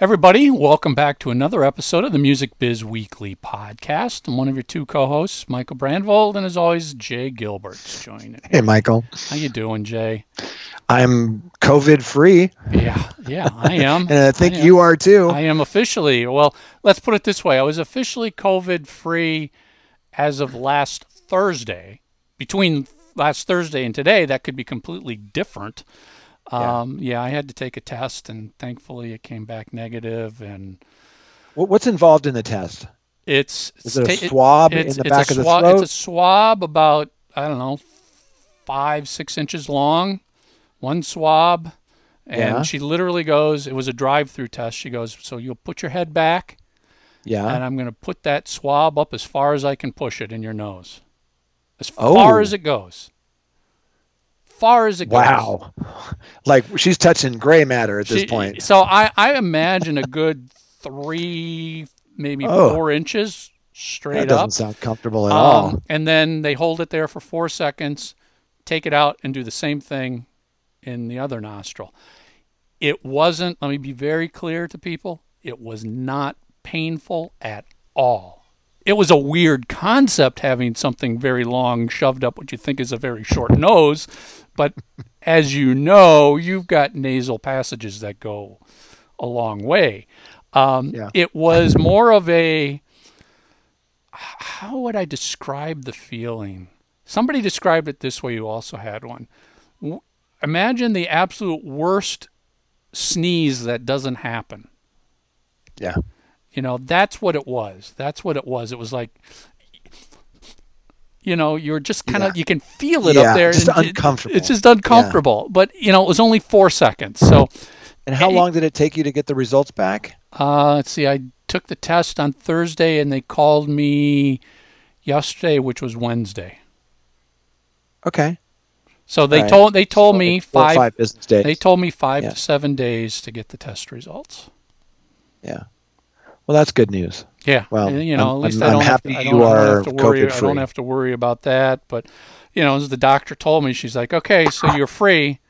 Everybody, welcome back to another episode of the Music Biz Weekly podcast. I'm one of your two co-hosts, Michael Brandvold, and as always, Jay Gilbert's joining. Hey, Michael. How you doing, Jay? I'm COVID free. Yeah, yeah, I am. and I think I am. you are too. I am officially. Well, let's put it this way: I was officially COVID free as of last Thursday. Between last Thursday and today, that could be completely different. Um, yeah. yeah, I had to take a test, and thankfully it came back negative. And what's involved in the test? It's is it a swab it, in the back of the swab, throat? It's a swab about I don't know five six inches long, one swab, and Yeah. she literally goes. It was a drive-through test. She goes, so you'll put your head back, Yeah. and I'm going to put that swab up as far as I can push it in your nose, as Oh. far as it goes. Far as it goes. wow. Like she's touching gray matter at this She- point. So I, I imagine a good three, maybe Oh. four inches straight up. That doesn't up. sound comfortable at all. Um, and then they hold it there for four seconds, take it out, and do the same thing in the other nostril. It wasn't, let me be very clear to people, it was not painful at all. It was a weird concept having something very long shoved up what you think is a very short nose, but as you know, you've got nasal passages that go a long way. Um, Yeah. It was more of a how would I describe the feeling? Somebody described it this way You also had one. W- Imagine the absolute worst sneeze that doesn't happen. yeah. You know, that's what it was. That's what it was. It was like, you know, you're just kind of, Yeah. you can feel it Yeah, up there. just and it- uncomfortable. It's just uncomfortable. But, you know, it was only four seconds. So, And how long did it take you to get the results back? Uh, let's see. I took the test on Thursday, and they called me yesterday, which was Wednesday. Okay. So they right. told they told So me five. five business days. They told me five Yeah. to seven days to get the test results. yeah. Well, that's good news. Yeah. Well, and, you know, I'm- at least I'm- I don't I'm have to, happy I you don't, I don't are have to worry. I don't have to worry about that. But you know, as the doctor told me, she's like, "Okay, so you're free.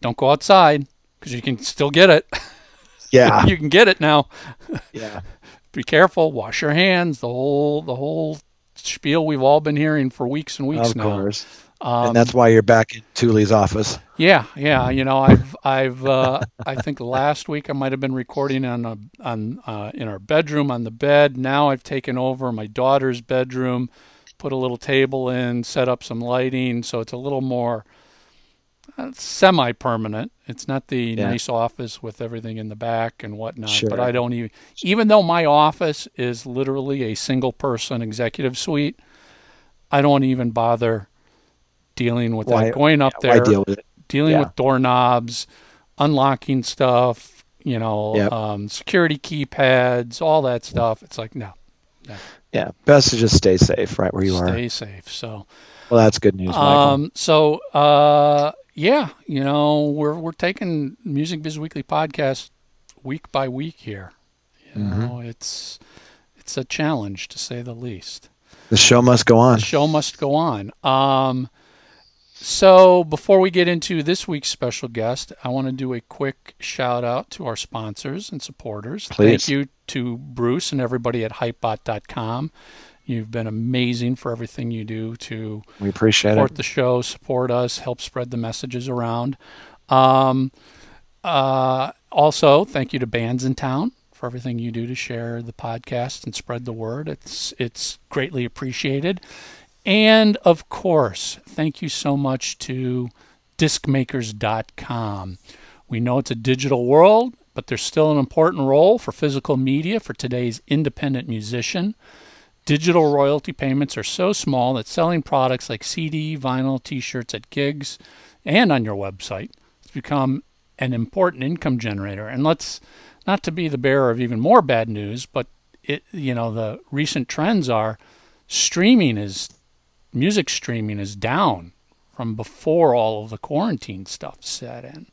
Don't go outside because you can still get it. Yeah. you can get it now. yeah. Be careful. Wash your hands. The whole the whole spiel we've all been hearing for weeks and weeks Of now. course. Um, and that's why you're back in Thule's office. Yeah, yeah. You know, I've, I've, uh, I think last week I might have been recording on a, on, uh, in our bedroom on the bed. Now I've taken over my daughter's bedroom, put a little table in, set up some lighting, so it's a little more uh, semi-permanent. It's not the Yeah. nice office with everything in the back and whatnot. Sure. But I don't even, even though my office is literally a single-person executive suite, I don't even bother dealing with Why- that. Going up Why there, deal with it? dealing Yeah. with doorknobs, unlocking stuff, you know, Yep. um, security keypads, all that stuff. It's like no, Yeah. Best to just stay safe right where you are. stay safe. So, Well, that's good news, Michael. um, so uh, yeah, you know, we're we're taking Music Biz Weekly podcast week by week here. You Mm-hmm. know, it's it's a challenge to say the least. the show must go on. The show must go on. Um, so before we get into this week's special guest, I want to do a quick shout out to our sponsors and supporters. Thank you to Bruce and everybody at hypebot.com. You've been amazing for everything you do to We appreciate support it. the show, support us, help spread the messages around. Um, uh, also, thank you to Bandsintown for everything you do to share the podcast and spread the word. It's it's greatly appreciated. And of course, thank you so much to discmakers.com. We know it's a digital world, but there's still an important role for physical media for today's independent musician. Digital royalty payments are so small that selling products like CD, vinyl, t shirts at gigs and on your website has become an important income generator. And let's not to be the bearer of even more bad news, but it you know, the recent trends are streaming is music streaming is down from before all of the quarantine stuff set in.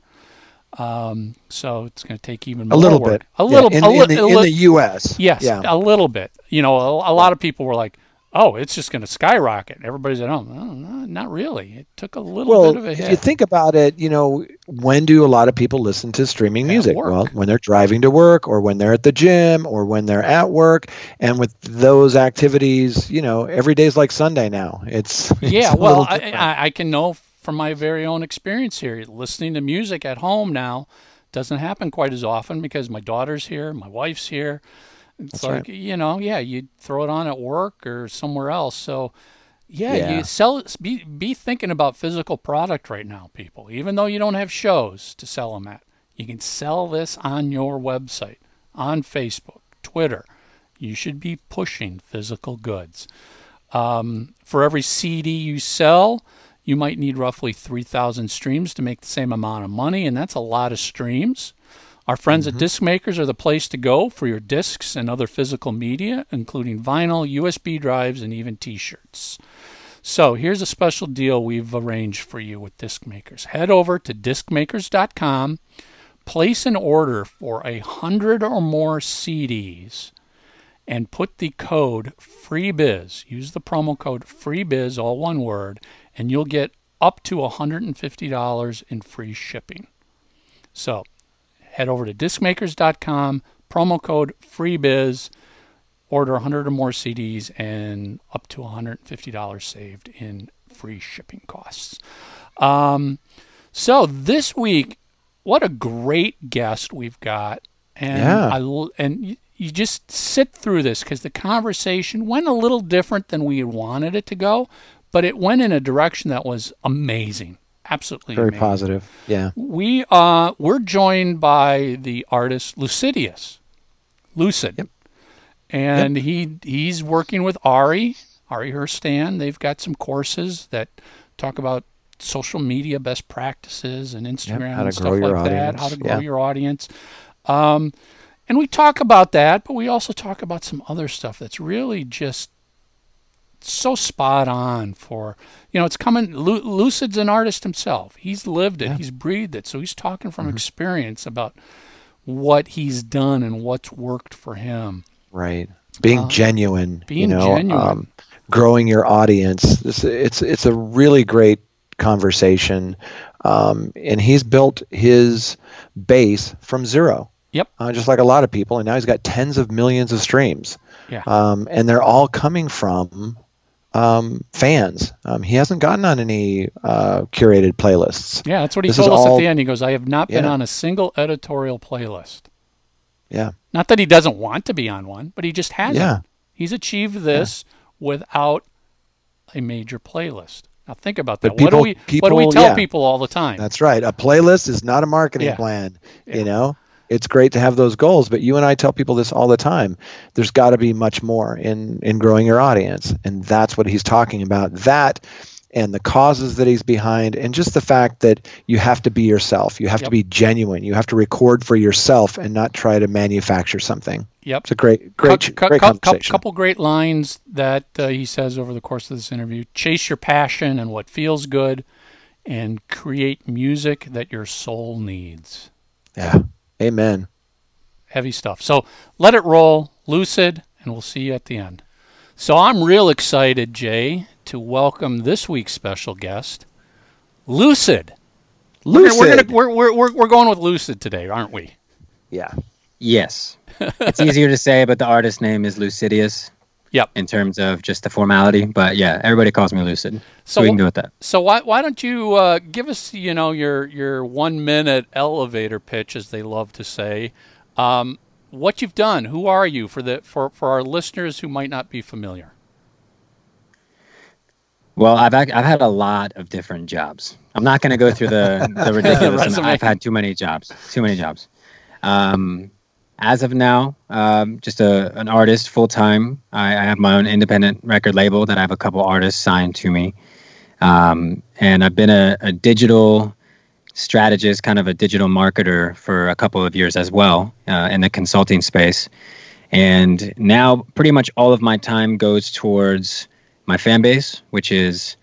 Um, so it's going to take even A little work. bit. A Yeah, little, in, a in the, in li- the U.S. Yes, Yeah. a little bit. You know, a, a lot of people were like, oh, it's just going to skyrocket. Everybody's at home. Oh, not really. It took a little well, bit of a hit. if you think about it, you know, when do a lot of people listen to streaming At music? work. Well, when they're driving to work or when they're at the gym or when they're at work. And with those activities, you know, every day's like Sunday now. It's, it's yeah, well, little I, different. I, I can know from my very own experience here. Listening to music at home now doesn't happen quite as often because my daughter's here, my wife's here. It's That's like right. you know, yeah, you throw it on at work or somewhere else. So, yeah, Yeah. you sell. Be be thinking about physical product right now, people. Even though you don't have shows to sell them at, you can sell this on your website, on Facebook, Twitter. You should be pushing physical goods. Um, for every CD you sell, you might need roughly 3,000 streams to make the same amount of money, and that's a lot of streams. Our friends at mm-hmm. Disc Makers are the place to go for your discs and other physical media, including vinyl, USB drives, and even t shirts. So here's a special deal we've arranged for you with Disc Makers. Head over to discmakers.com, place an order for a hundred or more CDs, and put the code FREEBIZ. Use the promo code FREEBIZ, all one word, and you'll get up to $150 in free shipping. So head over to discmakers.com, promo code FREEBIZ, order 100 or more CDs, and up to $150 saved in free shipping costs. Um, so this week, what a great guest we've got, and Yeah. I and you, you just sit through this because the conversation went a little different than we had wanted it to go, but it went in a direction that was amazing, absolutely Very amazing. positive. Yeah. We uh we're joined by the artist Lucidious, Lucid, Yep. and he he's working with Ari Ari Herstand. They've got some courses that talk about social media best practices and Instagram to and stuff like that. audience. How to grow Yeah. your audience. Um, and we talk about that, but we also talk about some other stuff that's really just so spot on for you know it's coming Lu- lucid's an artist himself he's lived it Yeah. Mm-hmm. he's breathed it so he's talking from experience about what he's done and what's worked for him Right. Being Uh, genuine. you being know, genuine. Um, growing your audience. This, it's it's a really great conversation, um, and he's built his base from zero. Yep. Uh, just like a lot of people, and now he's got tens of millions of streams. Yeah. Um, and they're all coming from um, fans. Um, he hasn't gotten on any uh, curated playlists. yeah that's what he This told us at the end he goes i have not been Yeah. on a single editorial playlist Yeah. not that he doesn't want to be on one but he just hasn't Yeah. he's achieved this without a major playlist now think about that But what do people- we what do we tell yeah. people all the time That's right. A playlist is not a marketing Yeah. plan. Yeah. You know, it's great to have those goals, but you and I tell people this all the time. There's got to be much more in in growing your audience, and that's what he's talking about. That and the causes that he's behind, and just the fact that you have to be yourself. You have Yep. to be genuine. You have to record for yourself and not try to manufacture something. yep It's a great, great, Cou- cou- great cou- conversation. couple great lines that uh, he says over the course of this interview. Chase your passion and what feels good, and create music that your soul needs. Yeah. Amen. Heavy stuff. So let it roll, lucid, and we'll see you at the end. So I'm real excited, Jay, to welcome this week's special guest, Lucid. Lucid. we're, gonna, we're, we're, we're, we're going with Lucid today, aren't we? yeah. Yes. it's easier to say, but the artist name is Lucidious. Yep. In terms of just the formality, but yeah, everybody calls me Lucid, so, So we can go with that. So why why don't you uh, give us you know your your one minute elevator pitch as they love to say, um, what you've done, who are you for the for for our listeners who might not be familiar. Well, I've I've had a lot of different jobs. I'm not going to go through the the ridiculous. I've had too many jobs, too many jobs. Um, as of now, um, just a an artist full time. I, I have my own independent record label that I have a couple artists signed to me, um, and I've been a, a digital strategist, kind of a digital marketer for a couple of years as well uh, in the consulting space. And now, pretty much all of my time goes towards my fan base, which is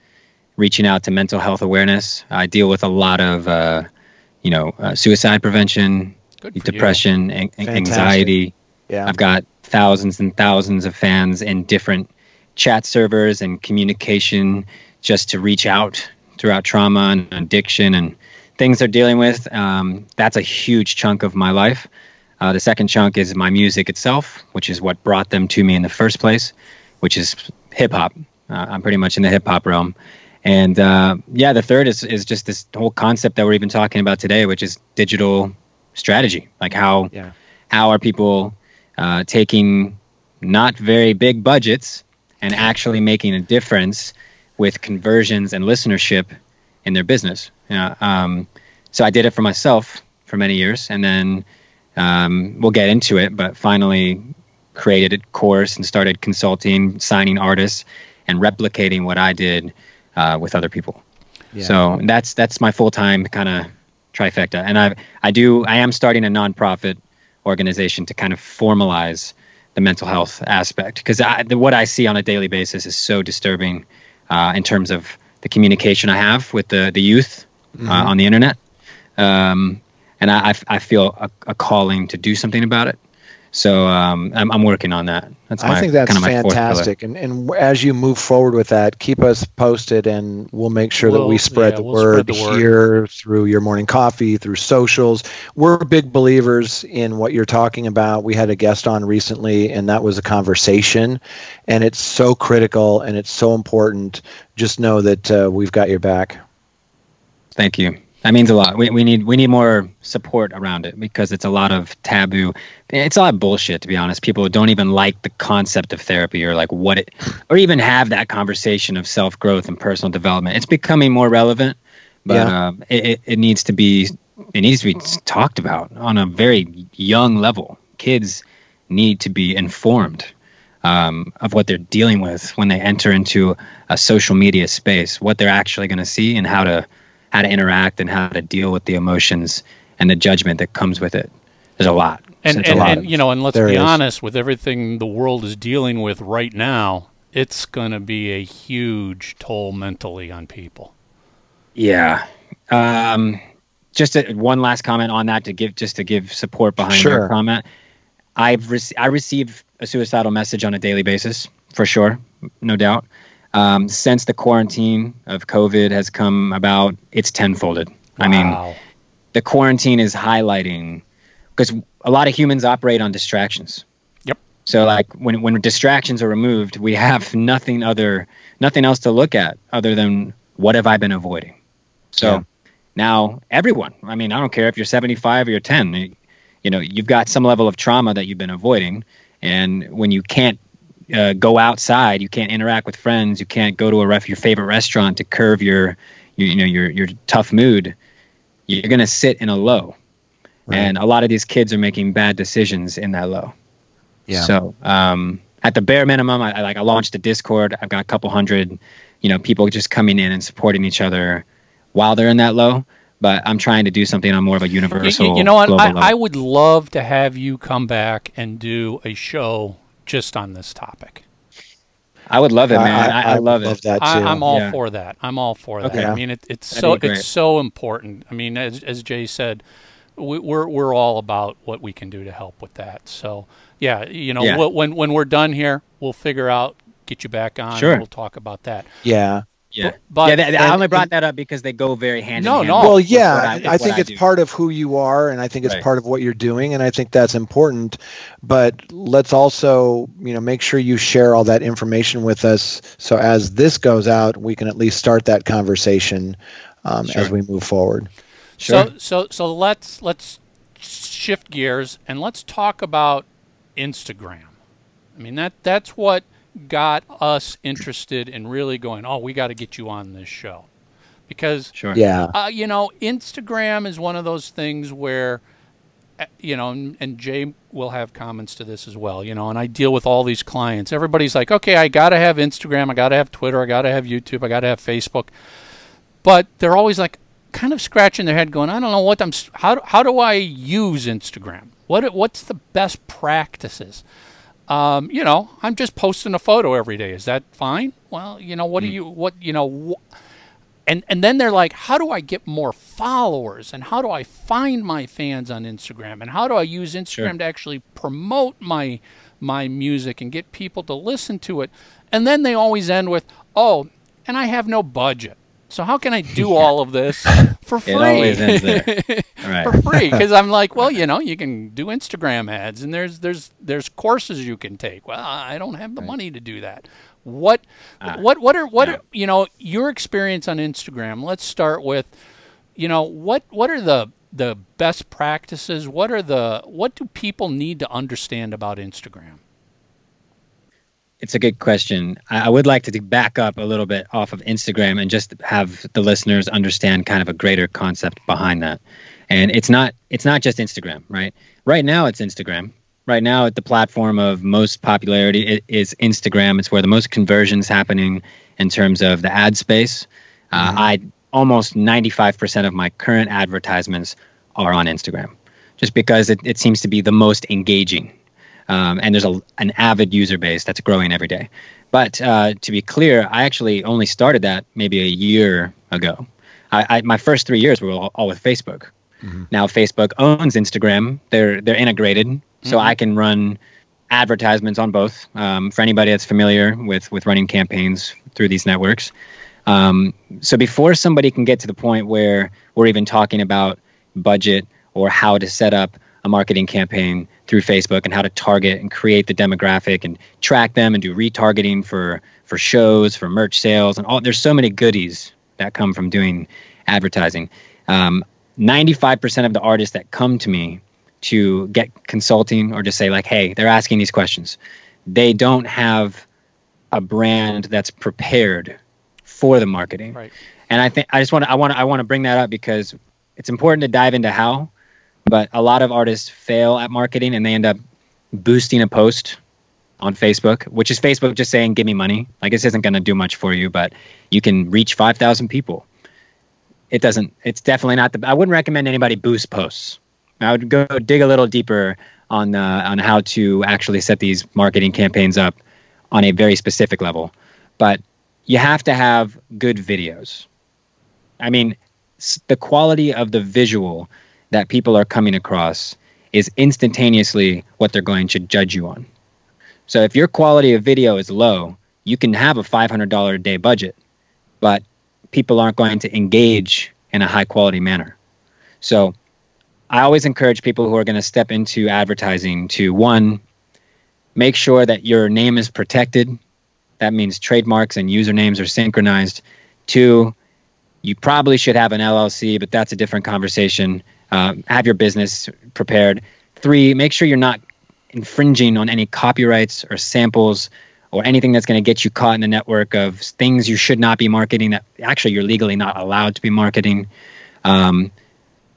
reaching out to mental health awareness. I deal with a lot of, uh, you know, uh, suicide prevention. Depression, an- Fantastic. anxiety. Yeah. I've got thousands and thousands of fans in different chat servers and communication just to reach out throughout trauma and addiction and things they're dealing with. Um, that's a huge chunk of my life. Uh, the second chunk is my music itself, which is what brought them to me in the first place, which is hip hop. Uh, I'm pretty much in the hip hop realm. And uh, yeah, the third is, is just this whole concept that we're even talking about today, which is digital strategy. Like how Yeah. how are people uh, taking not very big budgets and actually making a difference with conversions and listenership in their business. Yeah, um, so I did it for myself for many years, and then um, we'll get into it. But finally, created a course and started consulting, signing artists, and replicating what I did uh, with other people. Yeah. So that's that's my full time kind of trifecta, and I I do I am starting a nonprofit organization to kind of formalize the mental health aspect because what I see on a daily basis is so disturbing uh, in terms of the communication I have with the the youth uh, on the internet, um, and I, I, I feel a, a calling to do something about it. So um, I'm, I'm working on that. That's my, I think that's kind of my fourth pillar. fantastic. And, and as you move forward with that, keep us posted and we'll make sure that We'll- we spread yeah, the we'll word spread the word. here through your morning coffee, through socials. We're big believers in what you're talking about. We had a guest on recently and that was a conversation and it's so critical and it's so important. Just know that uh, we've got your back. Thank you. That means a lot. We, we need we need more support around it because it's a lot of taboo. It's a lot of bullshit to be honest. People don't even like the concept of therapy or like what it or even have that conversation of self growth and personal development. It's becoming more relevant, but Yeah. um, it, it, needs to be it needs to be talked about on a very young level. Kids need to be informed um, of what they're dealing with when they enter into a social media space, what they're actually going to see, and how to how to interact and how to deal with the emotions and the judgment that comes with it. There's a lot. And, It's a lot. and you know, and let's be is. honest, with everything the world is dealing with right now, it's going to be a huge toll mentally on people. Yeah. Um, just a, one last comment on that to give just to give support behind Sure. your comment. I've rec- I receive a suicidal message on a daily basis for sure, no doubt. Um, since the quarantine of COVID has come about, it's tenfolded. I mean, the quarantine is highlighting because a lot of humans operate on distractions. Yep. So like when when distractions are removed, we have nothing other nothing else to look at other than what have I been avoiding. So Yeah. now everyone, I mean, I don't care if you're 75 or you're 10, you, you know, you've got some level of trauma that you've been avoiding, and when you can't uh, go outside, you can't interact with friends, you can't go to a ref- your favorite restaurant to curve your, your you know your your tough mood. You're gonna sit in a low, Right. and a lot of these kids are making bad decisions in that low. Yeah. So um, at the bare minimum, I, I like I launched a Discord. I've got a couple hundred, you know, people just coming in and supporting each other while they're in that low. But I'm trying to do something on more of a universal. You, know what? I. I would love to have you come back and do a show just on this topic. I would love it, man. I, I, would love, love it. that too. I, I'm all Yeah. for that. I'm all for that. Okay. I mean, it, it's That'd so it's so important. I mean, as as Jay said, we, we're we're all about what we can do to help with that. So yeah, you know, Yeah. wh- when when we're done here, we'll figure out get you back on. Sure. And we'll talk about that. yeah. Yeah, But- yeah. th- th- I only brought that up because they go very hand No, in hand. no. no. well yeah what i, with what think it's do. part of who you are and i think it's Right. part of what you're doing and i think that's important but let's also you know make sure you share all that information with us so as this goes out we can at least start that conversation um, Sure. as we move forward Sure. So so so let's let's shift gears and let's talk about Instagram. I mean that that's what got us interested in really going, "Oh, we got to get you on this show." Because Sure. yeah uh, you know, Instagram is one of those things where, uh, you know, and, and Jay will have comments to this as well. You know, and I deal with all these clients. Everybody's like, okay, I got to have Instagram, I got to have Twitter, I got to have YouTube, I got to have Facebook, but they're always like, kind of scratching their head, going, I don't know what I'm. How how do I use Instagram? What what's the best practices? Um, you know, I'm just posting a photo every day. Is that fine? Well, you know, what do you what you know? Wh- and and then they're like how do i get more followers and how do i find my fans on instagram and how do i use instagram sure. to actually promote my my music and get people to listen to it and then they always end with oh and i have no budget so how can I do yeah. all of this for free? It always ends there. right. For free, because I'm like, well, you know, you can do Instagram ads, and there's there's there's courses you can take. Well, I don't have the right. money to do that. What uh, what what are what yeah. are, you know your experience on Instagram? Let's start with, you know, what what are the the best practices? What are the what do people need to understand about Instagram? It's a good question. I would like to back up a little bit off of Instagram and just have the listeners understand kind of a greater concept behind that. And it's not it's not just Instagram, right? Right now it's Instagram. Right now, the platform of most popularity is Instagram. It's where the most conversions happening in terms of the ad space. Uh, mm-hmm. I almost 95% of my current advertisements are on Instagram, just because it, it seems to be the most engaging um, and there's a, an avid user base that's growing every day. But uh, to be clear, I actually only started that maybe a year ago. I, I my first three years were all, all with Facebook. Mm-hmm. Now Facebook owns Instagram; they're they're integrated, mm-hmm. so I can run advertisements on both. Um, for anybody that's familiar with with running campaigns through these networks. Um, so before somebody can get to the point where we're even talking about budget or how to set up a marketing campaign through Facebook and how to target and create the demographic and track them and do retargeting for for shows, for merch sales, and all. There's so many goodies that come from doing advertising. Um, 95% of the artists that come to me to get consulting or to say like, hey, they're asking these questions. They don't have a brand that's prepared for the marketing. Right. And I think I just want to I want to I want to bring that up because it's important to dive into how but a lot of artists fail at marketing and they end up boosting a post on Facebook, which is Facebook just saying, give me money. Like this isn't going to do much for you, but you can reach 5,000 people. It doesn't, it's definitely not the, I wouldn't recommend anybody boost posts. I would go dig a little deeper on, uh, on how to actually set these marketing campaigns up on a very specific level. But you have to have good videos. I mean, the quality of the visual that people are coming across is instantaneously what they're going to judge you on. So if your quality of video is low, you can have a $500 a day budget, but people aren't going to engage in a high quality manner. So I always encourage people who are going to step into advertising to one, make sure that your name is protected. That means trademarks and usernames are synchronized. Two, you probably should have an LLC, but that's a different conversation. Uh, have your business prepared. Three, make sure you're not infringing on any copyrights or samples or anything that's going to get you caught in the network of things you should not be marketing that actually you're legally not allowed to be marketing. Um,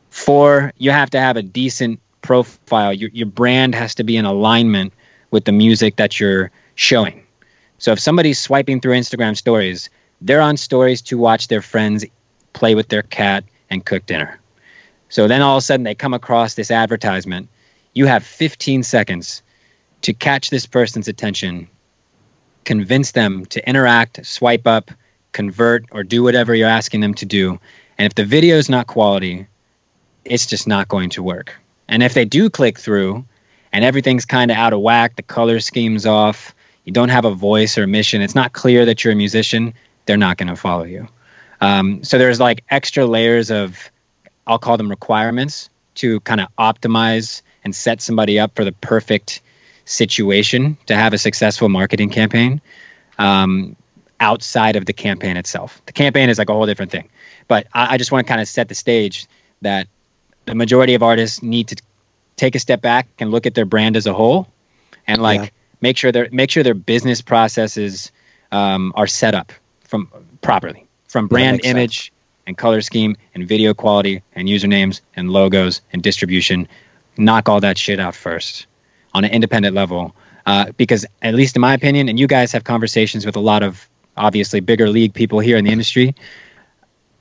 four, you have to have a decent profile. Your, your brand has to be in alignment with the music that you're showing. So if somebody's swiping through Instagram stories, they're on stories to watch their friends play with their cat and cook dinner. So then all of a sudden they come across this advertisement. You have 15 seconds to catch this person's attention, convince them to interact, swipe up, convert, or do whatever you're asking them to do. And if the video is not quality, it's just not going to work. And if they do click through and everything's kind of out of whack, the color scheme's off, you don't have a voice or mission, it's not clear that you're a musician, they're not going to follow you. Um, so there's like extra layers of I'll call them requirements to kind of optimize and set somebody up for the perfect situation to have a successful marketing campaign um, outside of the campaign itself. The campaign is like a whole different thing. But I, I just want to kind of set the stage that the majority of artists need to take a step back and look at their brand as a whole and like yeah. make sure their make sure their business processes um, are set up from properly from brand image and color scheme and video quality and usernames and logos and distribution. Knock all that shit out first on an independent level. Uh, because, at least in my opinion, and you guys have conversations with a lot of obviously bigger league people here in the industry,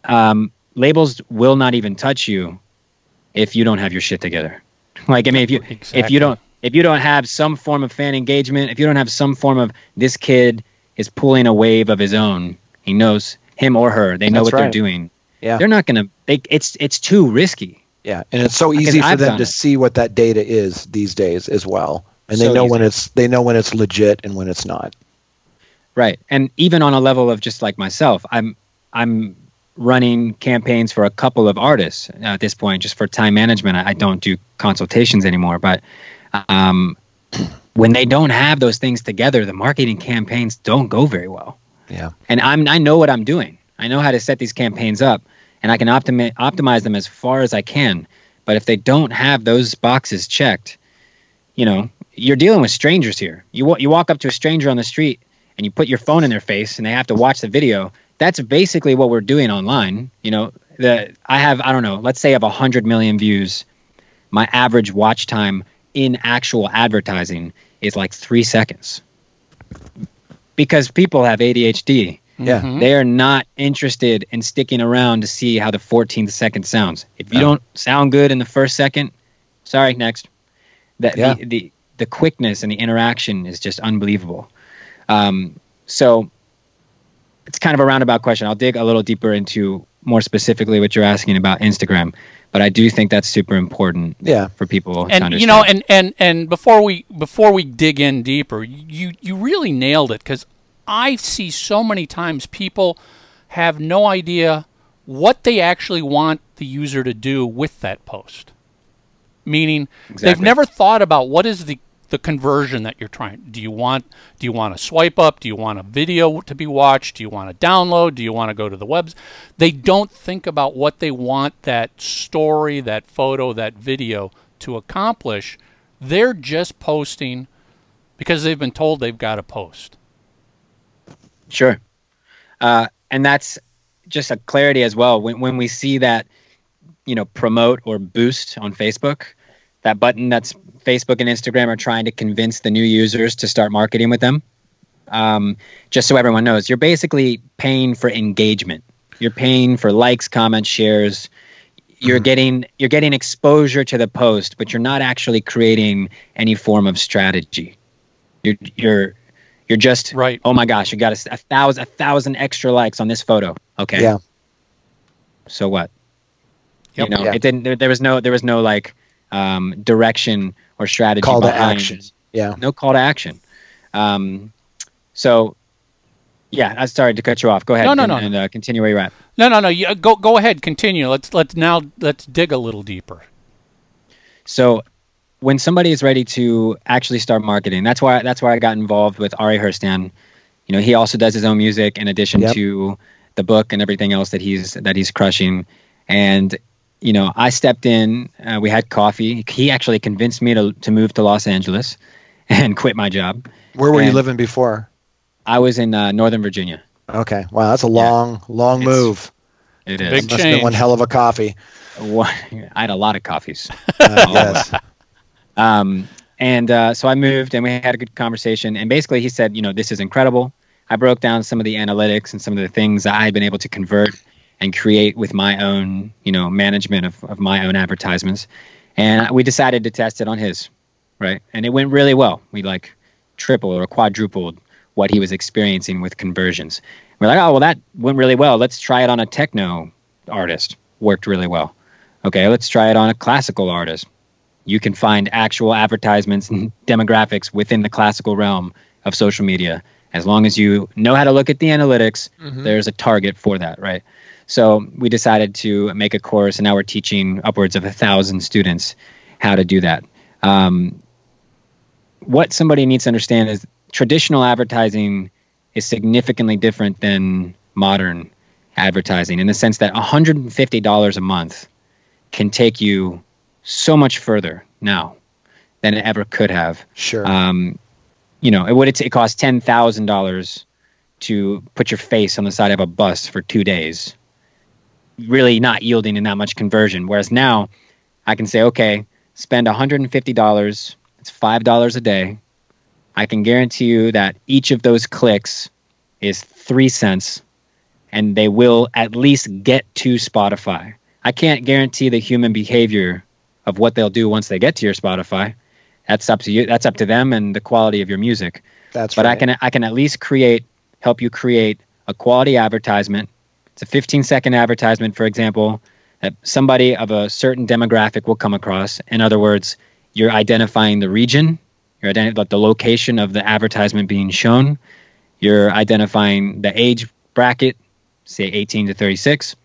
um, labels will not even touch you if you don't have your shit together. Like, I mean, if you exactly. if you don't if you don't have some form of fan engagement, if you don't have some form of this kid is pulling a wave of his own, he knows him or her. They know That's what they're doing. Yeah. They're not gonna. They, it's it's too risky. Yeah, and it's so easy for I've them to it. see what that data is these days as well, and they know easy. when it's they know when it's legit and when it's not. Right. And even on a level of just like myself, I'm I'm running campaigns for a couple of artists at this point just for time management. I, I don't do consultations anymore, but um, when they don't have those things together, the marketing campaigns don't go very well. Yeah, And I'm I know what I'm doing. I know how to set these campaigns up and I can optimi- optimize them as far as I can. But if they don't have those boxes checked, you know, you're dealing with strangers here. You wa- you walk up to a stranger on the street and you put your phone in their face and they have to watch the video. That's basically what we're doing online. You know, the I have I don't know, let's say I have 100 million views. My average watch time in actual advertising is like 3 seconds. Because people have ADHD. Yeah, Mhm. They are not interested in sticking around to see how the 14th second sounds. If you No. don't sound good in the first second, sorry, next. That Yeah. the, the the quickness and the interaction is just unbelievable. Um, so it's kind of a roundabout question. I'll dig a little deeper into more specifically what you're asking about Instagram, but I do think that's super important yeah. for people to and understand. you know and and and before we before we dig in deeper you you really nailed it because i see so many times people have no idea what they actually want the user to do with that post. Meaning they've never thought about what is the the conversion that you're trying do you want do you want to swipe up? Do you want a video to be watched? Do you want to download? Do you want to go to the webs? They don't think about what they want that story that photo that video to accomplish. They're just posting because they've been told they've got to post Sure. Uh, and that's just a clarity as well. When, when we see that, you know, promote or boost on Facebook, that button that's Facebook and Instagram are trying to convince the new users to start marketing with them. Um, just so everyone knows, you're basically paying for engagement. You're paying for likes, comments, shares. You're getting you're getting exposure to the post, but you're not actually creating any form of strategy. You're you're you're just Right. Oh my gosh, you got a, a thousand a thousand extra likes on this photo. Okay. Yeah. So what? Yep. You know, Yeah. it didn't. There, there was no. There was no like um, direction or strategy. Call to action. Yeah, No call to action. Um, so, yeah, I started to cut you off. Go ahead. No, no, and, no. and uh, continue where you're at. no no no you, go go ahead continue let's let's now let's dig a little deeper So when somebody is ready to actually start marketing, that's why that's why I got involved with Ari Herstand. You know, he also does his own music in addition Yep. to the book and everything else that he's that he's crushing. And you know, I stepped in. Uh, we had coffee. He actually convinced me to to move to Los Angeles and quit my job. where were you living before? I was in uh, Northern Virginia. Okay, wow, that's a long, long It's- move. It is. Big Must have been one hell of a coffee. One- I had a lot of coffees. Uh, yes. Um, and uh, so I moved and we had a good conversation. And basically, he said, you know, this is incredible. I broke down some of the analytics and some of the things I had been able to convert and create with my own, you know, management of, of my own advertisements. And we decided to test it on his, right? And it went really well. We like tripled or quadrupled what he was experiencing with conversions. We're like, oh, well, that went really well. Let's try it on a techno artist. Worked really well. Okay, let's try it on a classical artist you can find actual advertisements and demographics within the classical realm of social media. As long as you know how to look at the analytics, there's a target for that, right? So we decided to make a course, and now we're teaching upwards of a thousand students how to do that. Um, what somebody needs to understand is traditional advertising is significantly different than modern advertising in the sense that $150 a month can take you so much further now than it ever could have. Sure. Um, you know, it would it, it cost ten thousand dollars to put your face on the side of a bus for two days, really not yielding in that much conversion. Whereas now, I can say, okay, spend one hundred and fifty dollars. It's five dollars a day. I can guarantee you that each of those clicks is three cents, and they will at least get to Spotify. I can't guarantee the human behavior of what they'll do once they get to your Spotify. That's up to you. That's up to them and the quality of your music. that's But right. I can I can at least create help you create a quality advertisement It's a 15 second advertisement, for example, that somebody of a certain demographic will come across. In other words, you're identifying the region, you're identifying the location of the advertisement being shown, you're identifying the age bracket, say 18 to 36,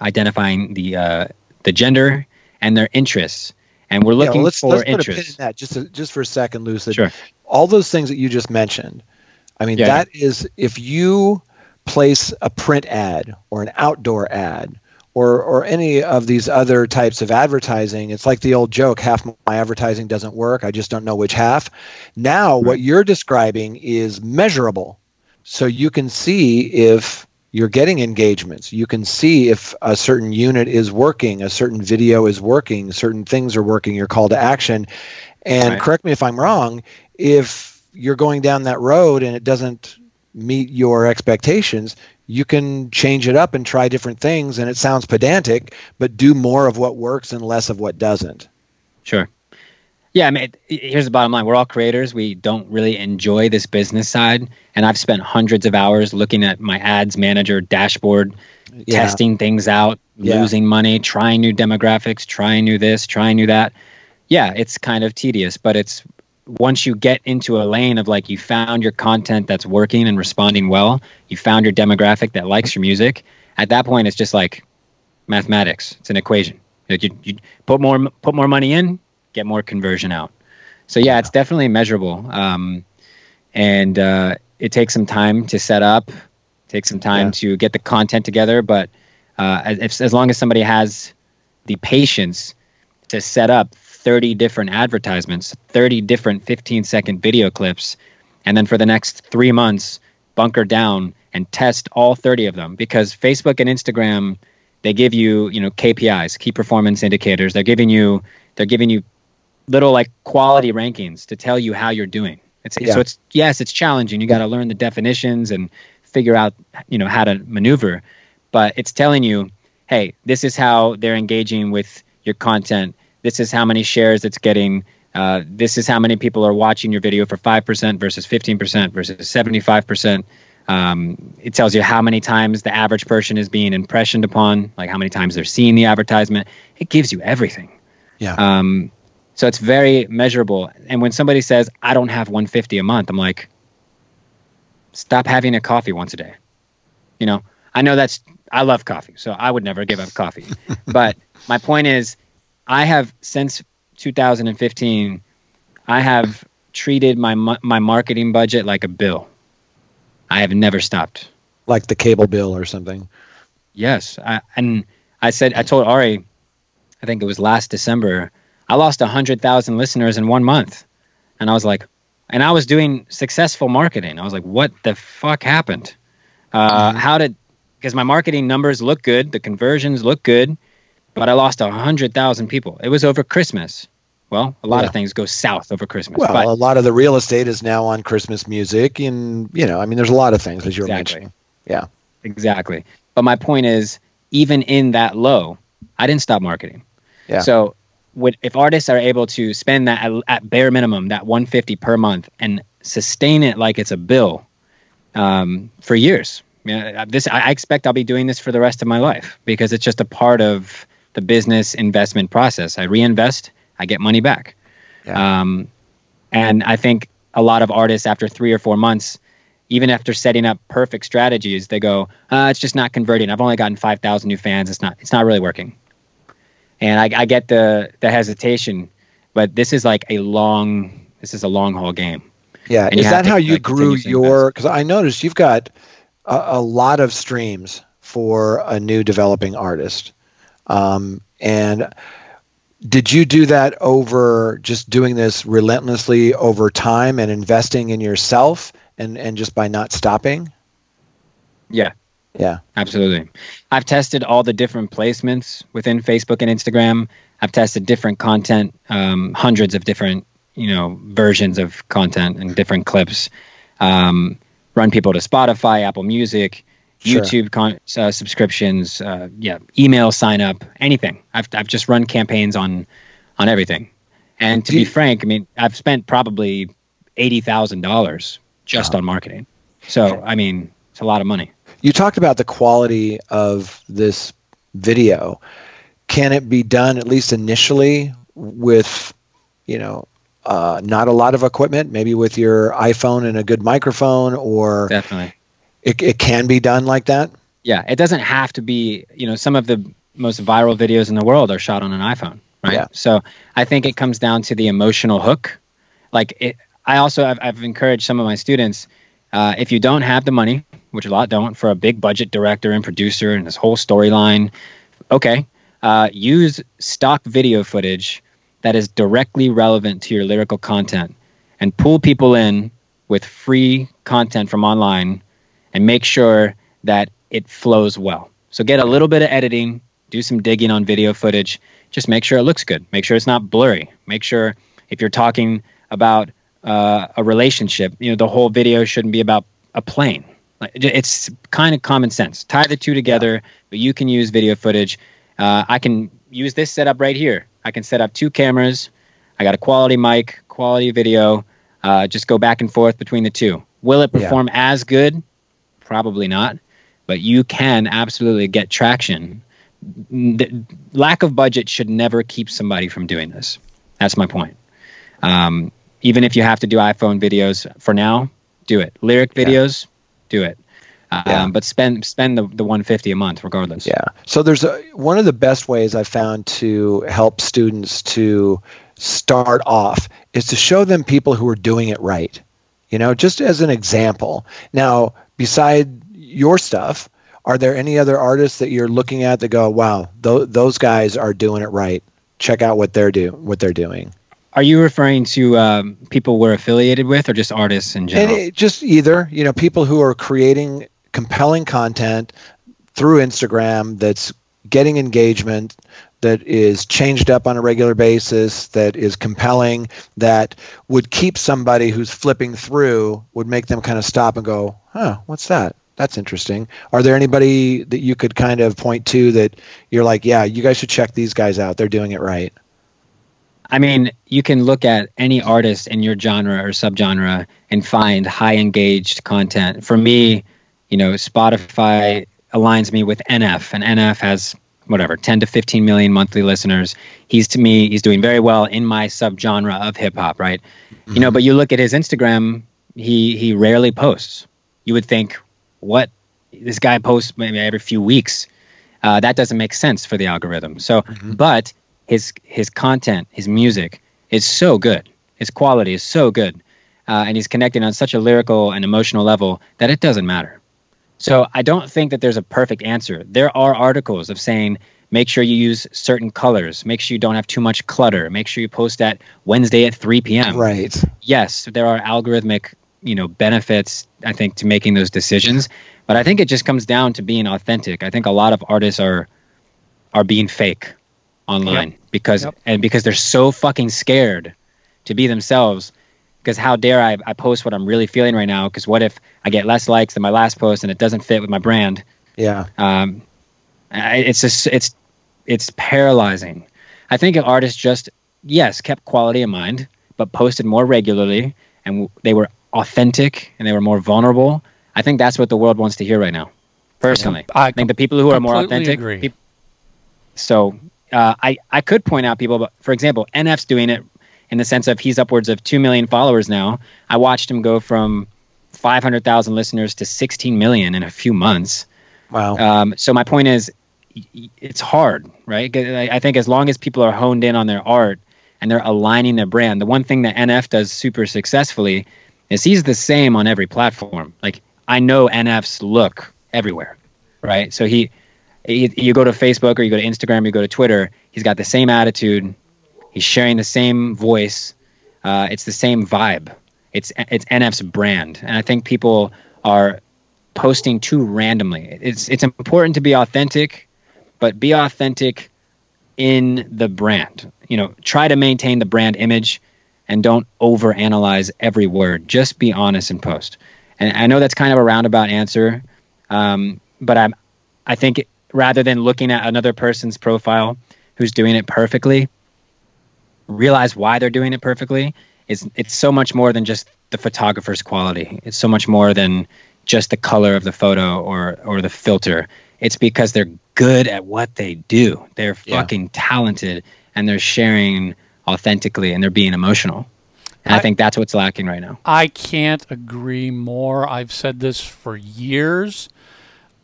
identifying the uh, the gender and their interests. And we're looking yeah, well, let's, for let's interests. Put a pin in that just to, just for a second, Lucid. Sure. All those things that you just mentioned. I mean, yeah, that yeah. is if you place a print ad or an outdoor ad or or any of these other types of advertising it's like the old joke half my advertising doesn't work i just don't know which half now right. what you're describing is measurable so you can see if you're getting engagements you can see if a certain unit is working a certain video is working certain things are working your call to action and right. correct me if i'm wrong if you're going down that road and it doesn't meet your expectations, you can change it up and try different things. And it sounds pedantic, but do more of what works and less of what doesn't. Sure. Yeah, I mean, here's the bottom line. We're all creators. We don't really enjoy this business side. And I've spent hundreds of hours looking at my ads manager dashboard, yeah. testing things out, yeah. losing money, trying new demographics, trying new this, trying new that. Yeah, it's kind of tedious, but it's once you get into a lane of like you found your content that's working and responding well, you found your demographic that likes your music. At that point, it's just like mathematics. It's an equation. You, you put more put more money in, get more conversion out. So yeah, it's definitely measurable. Um, and uh, it takes some time to set up, takes some time yeah. to get the content together. But uh, as, as long as somebody has the patience to set up 30 different advertisements, 30 different 15 second video clips, and then for the next three months, bunker down and test all 30 of them because Facebook and Instagram, they give you, you know, KPIs, key performance indicators. They're giving you, they're giving you little like quality rankings to tell you how you're doing. It's, yeah. So it's, yes, it's challenging. You got to learn the definitions and figure out, you know, how to maneuver, but it's telling you, hey, this is how they're engaging with your content this is how many shares it's getting. Uh, this is how many people are watching your video for 5% versus 15% versus 75%. Um, it tells you how many times the average person is being impressioned upon, like how many times they're seeing the advertisement. It gives you everything. Yeah. Um, so it's very measurable. And when somebody says, I don't have 150 a month, I'm like, stop having a coffee once a day. You know, I know that's, I love coffee, so I would never give up coffee. but my point is, I have since 2015, I have treated my my marketing budget like a bill. I have never stopped. Like the cable bill or something. Yes, I, and I said I told Ari, I think it was last December, I lost hundred thousand listeners in one month, and I was like, and I was doing successful marketing. I was like, what the fuck happened? Uh, mm-hmm. How did? Because my marketing numbers look good, the conversions look good, but I lost a hundred thousand people. It was over Christmas. Well, a lot yeah. of things go south over Christmas. Well, but, a lot of the real estate is now on Christmas music, and you know, I mean, there's a lot of things as you were exactly. mentioning. Yeah, exactly. But my point is, even in that low, I didn't stop marketing. Yeah. So, if artists are able to spend that at, at, bare minimum, that 150 per month, and sustain it like it's a bill um, for years, know, this I expect I'll be doing this for the rest of my life because it's just a part of the business investment process. I reinvest, I get money back. Yeah. Um, and I think a lot of artists, after three or four months, even after setting up perfect strategies, they go, uh, "It's just not converting. I've only gotten five thousand new fans. It's not. It's not really working." And I, I get the the hesitation, but this is like a long. This is a long haul game. Yeah, is that to, how you like, grew your? Because I noticed you've got a, a lot of streams for a new developing artist. Um, and did you do that over just doing this relentlessly over time and investing in yourself and, and just by not stopping? Yeah. Yeah. Absolutely. I've tested all the different placements within Facebook and Instagram. I've tested different content, um, hundreds of different, you know, versions of content and different clips. Um, run people to Spotify, Apple Music, sure. YouTube con- uh, subscriptions, uh, yeah, email sign up, anything. I've I've just run campaigns on on everything. And to be frank, I mean, I've spent probably eighty thousand dollars just wow. on marketing. So I mean, it's a lot of money. You talked about the quality of this video. Can it be done at least initially with, you know, uh, not a lot of equipment, maybe with your iPhone and a good microphone, or definitely it, it can be done like that? Yeah, it doesn't have to be, you know, some of the most viral videos in the world are shot on an iPhone, right? Yeah. So I think it comes down to the emotional hook. Like, it, I also, I've, I've encouraged some of my students, uh, if you don't have the money, which a lot don't, for a big budget director and producer and this whole storyline, okay, uh, use stock video footage that is directly relevant to your lyrical content and pull people in with free content from online and make sure that it flows well. So get a little bit of editing, do some digging on video footage, just make sure it looks good. Make sure it's not blurry. Make sure if you're talking about uh, a relationship, you know, the whole video shouldn't be about a plane. It's kind of common sense. Tie the two together, but you can use video footage. Uh, I can use this setup right here. I can set up two cameras. I got a quality mic, quality video. Uh, just go back and forth between the two. Will it perform yeah. as good? Probably not, but you can absolutely get traction. The lack of budget should never keep somebody from doing this. That's my point. Um, even if you have to do iPhone videos for now, do it. Lyric videos, yeah. Do it. Um, yeah. But spend spend the, the 150 a month regardless. Yeah. So there's a, one of the best ways I've found to help students to start off is to show them people who are doing it right. You know, just as an example. Now, beside your stuff, are there any other artists that you're looking at that go, "Wow, th- those guys are doing it right. Check out what they're do what they're doing." Are you referring to um, people we're affiliated with, or just artists in general? It, just either. You know, people who are creating compelling content through Instagram that's getting engagement, that is changed up on a regular basis, that is compelling, that would keep somebody who's flipping through, would make them kind of stop and go, huh, what's that? That's interesting. Are there anybody that you could kind of point to that you're like, yeah, you guys should check these guys out. They're doing it right. I mean, you can look at any artist in your genre or subgenre and find high engaged content. For me, you know, Spotify aligns me with NF, and NF has whatever 10 to 15 million monthly listeners he's to me he's doing very well in my subgenre of hip hop right mm-hmm. you know mm-hmm. but you look at his instagram he he rarely posts you would think what this guy posts maybe every few weeks uh, that doesn't make sense for the algorithm so mm-hmm. but his his content his music is so good his quality is so good uh, and he's connecting on such a lyrical and emotional level that it doesn't matter so I don't think that there's a perfect answer. There are articles of saying make sure you use certain colors, make sure you don't have too much clutter, make sure you post at Wednesday at 3 p.m. Right. Yes, there are algorithmic, you know, benefits I think to making those decisions, but I think it just comes down to being authentic. I think a lot of artists are are being fake online yep. because yep. and because they're so fucking scared to be themselves because how dare I, I post what I'm really feeling right now? Because what if I get less likes than my last post and it doesn't fit with my brand? Yeah. Um, it's just it's it's paralyzing. I think if artists just yes kept quality in mind, but posted more regularly and they were authentic and they were more vulnerable. I think that's what the world wants to hear right now. Personally, I, I think the people who are more authentic. Agree. so uh, I I could point out people, but for example, NF's doing it in the sense of he's upwards of 2 million followers now. I watched him go from 500,000 listeners to 16 million in a few months. Wow. Um, so my point is, it's hard, right? I think as long as people are honed in on their art and they're aligning their brand, the one thing that NF does super successfully is he's the same on every platform. Like I know NF's look everywhere, right? So he, he you go to Facebook or you go to Instagram, or you go to Twitter, he's got the same attitude, He's sharing the same voice. Uh, it's the same vibe. It's it's NF's brand, and I think people are posting too randomly. It's it's important to be authentic, but be authentic in the brand. You know, try to maintain the brand image and don't overanalyze every word. Just be honest and post. And I know that's kind of a roundabout answer, um, but I'm I think rather than looking at another person's profile who's doing it perfectly, realize why they're doing it perfectly is it's so much more than just the photographer's quality. It's so much more than just the color of the photo or or the filter. It's because they're good at what they do. They're Yeah. fucking talented and they're sharing authentically and they're being emotional. And I, I- think that's what's lacking right now. I can't agree more. I've said this for years.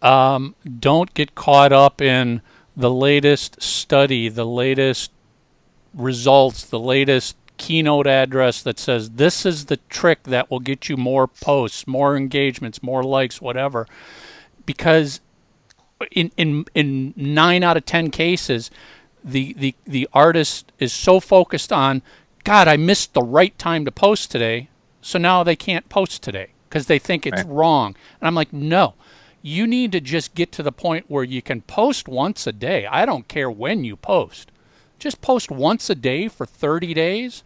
Um, don't get caught up in the latest study, the latest results, the latest keynote address that says this is the trick that will get you more posts, more engagements, more likes, whatever. Because in in in nine out of ten cases, the the the artist is so focused on, God, I missed the right time to post today, so now they can't post today because they think it's Right. wrong. And I'm like, no, you need to just get to the point where you can post once a day. I don't care when you post, just post once a day for 30 days.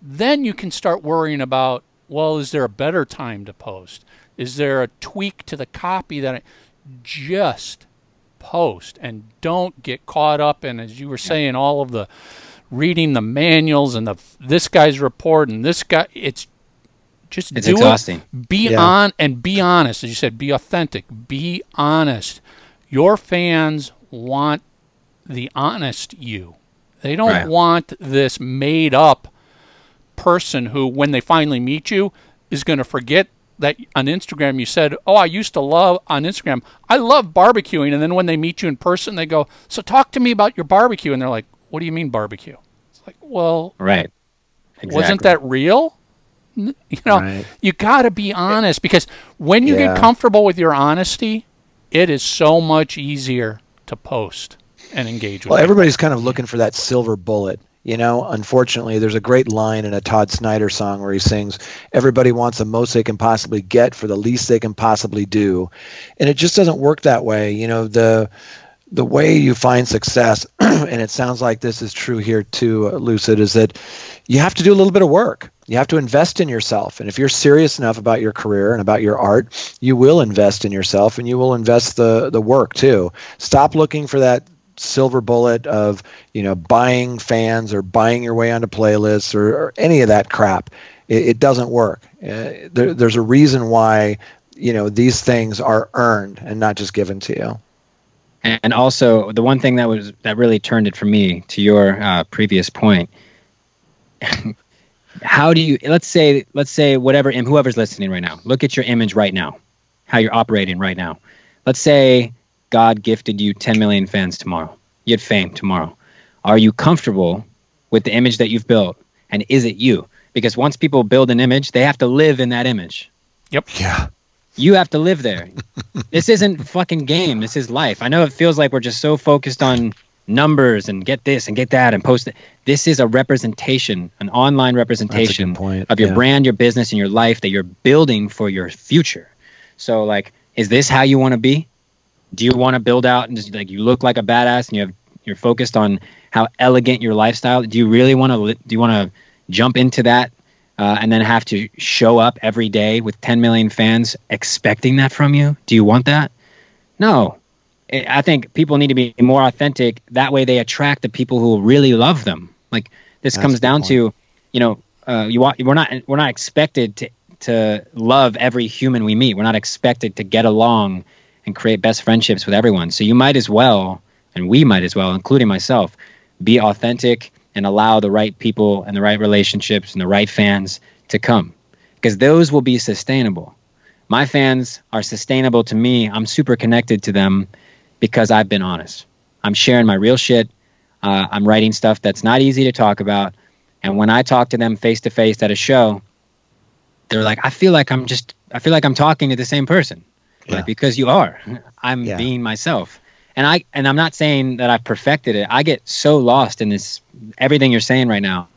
Then you can start worrying about, well, is there a better time to post? Is there a tweak to the copy that I just post and don't get caught up in, as you were saying, all of the reading the manuals and the this guy's report and this guy. It's just It's do exhausting. it. Be Yeah. on and be honest, as you said. Be authentic. Be honest. Your fans want the honest you. They don't Right. want this made up person who, when they finally meet you, is going to forget that on Instagram you said, "Oh, I used to love on Instagram. I love barbecuing," and then when they meet you in person, they go, "So talk to me about your barbecue," and they're like, "What do you mean barbecue?" It's like, well, Right. Exactly. wasn't that real? You know, Right. you got to be honest because when you Yeah. get comfortable with your honesty, it is so much easier to post and engage with. Well, everybody's kind of looking for that silver bullet. You know, unfortunately, there's a great line in a Todd Snider song where he sings, Everybody wants the most they can possibly get for the least they can possibly do. And it just doesn't work that way. You know, the the way you find success, and it sounds like this is true here too, uh, Lucid, is that you have to do a little bit of work. You have to invest in yourself. And if you're serious enough about your career and about your art, you will invest in yourself and you will invest the, the work too. Stop looking for that silver bullet of you know buying fans or buying your way onto playlists or, or any of that crap it, it doesn't work uh, there, there's a reason why you know these things are earned and not just given to you And also, the one thing that was that really turned it for me to your uh, previous point. how do you? Let's say, let's say, whatever, whoever's listening right now, look at your image right now, how you're operating right now. Let's say God gifted you 10 million fans tomorrow. You had fame tomorrow. Are you comfortable with the image that you've built? And is it you? Because once people build an image, they have to live in that image. Yep yeah You have to live there. this isn't fucking game. This is life. I know it feels like we're just so focused on numbers and get this and get that and post it. This is a representation, an online representation of your yeah. brand, your business, and your life that you're building for your future. So, like, is this how you want to be? Do you want to build out and just like you look like a badass and you have you're focused on how elegant your lifestyle? Do you really want to? Do you want to jump into that uh, and then have to show up every day with 10 million fans expecting that from you? Do you want that? No. I think people need to be more authentic. That way, they attract the people who really love them. Like this That's comes down point. to, you know, uh, you want we're not we're not expected to to love every human we meet. We're not expected to get along and create best friendships with everyone. So you might as well, and we might as well, including myself, be authentic and allow the right people and the right relationships and the right fans to come because those will be sustainable. My fans are sustainable to me. I'm super connected to them because I've been honest. I'm sharing my real shit. Uh, I'm writing stuff that's not easy to talk about. And when I talk to them face to face at a show, they're like, I feel like I'm just, I feel like I'm talking to the same person. Yeah. Like, because you are. I'm Yeah. being myself. And I and I'm not saying that I've perfected it. I get so lost in this everything you're saying right now.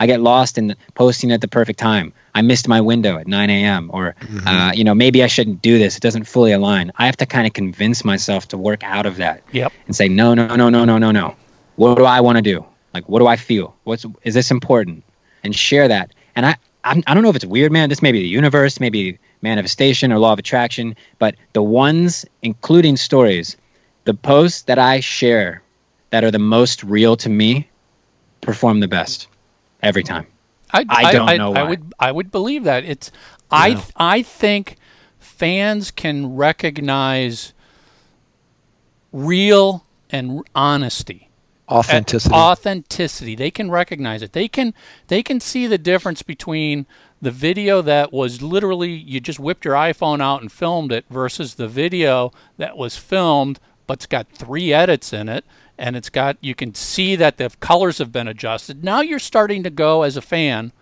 I get lost in posting at the perfect time. I missed my window at 9 a.m. Or, uh, you know, maybe I shouldn't do this. It doesn't fully align. I have to kind of convince myself to work out of that Yep. and say, no, no, no, no, no, no, no. What do I want to do? Like, what do I feel? What's is this important? And share that. And I, I'm, I don't know if it's weird, man. This may be the universe, maybe manifestation or law of attraction, but the ones, including stories, the posts that I share that are the most real to me, perform the best every time. I, I don't know I why. would I would believe that it's I Yeah. I think fans can recognize real and honesty Authenticity. authenticity they can recognize it they can they can see the difference between the video that was literally you just whipped your iphone out and filmed it versus the video that was filmed but's got three edits in it and it's got you can see that the colors have been adjusted. Now you're starting to go as a fan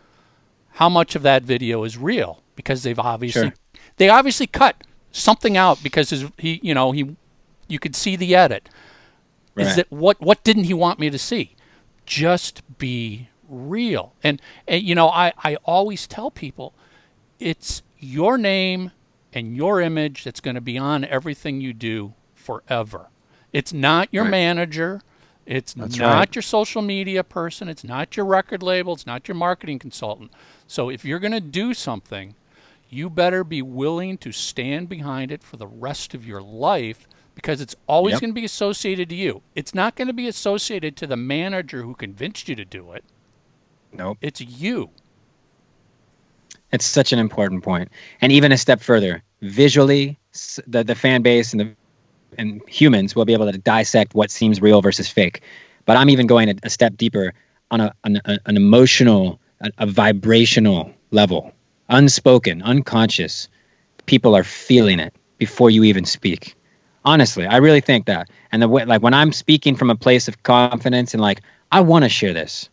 how much of that video is real? Because they've obviously Sure. they obviously cut something out because his, he you know he you could see the edit. Is Right. that what what didn't he want me to see? Just be real. And, and you know I, I always tell people it's your name and your image that's going to be on everything you do forever it's not your Right. manager it's That's not right. your social media person it's not your record label it's not your marketing consultant so if you're going to do something you better be willing to stand behind it for the rest of your life because it's always Yep. going to be associated to you. It's not going to be associated to the manager who convinced you to do it. Nope. It's you. It's such an important point. And even a step further, visually, the, the fan base and the and humans will be able to dissect what seems real versus fake. But I'm even going a, a step deeper on a, an, a- an emotional, a, a vibrational level, unspoken, unconscious. People are feeling it before you even speak. Honestly, I really think that. And the way, like when I'm speaking from a place of confidence and like I want to share this,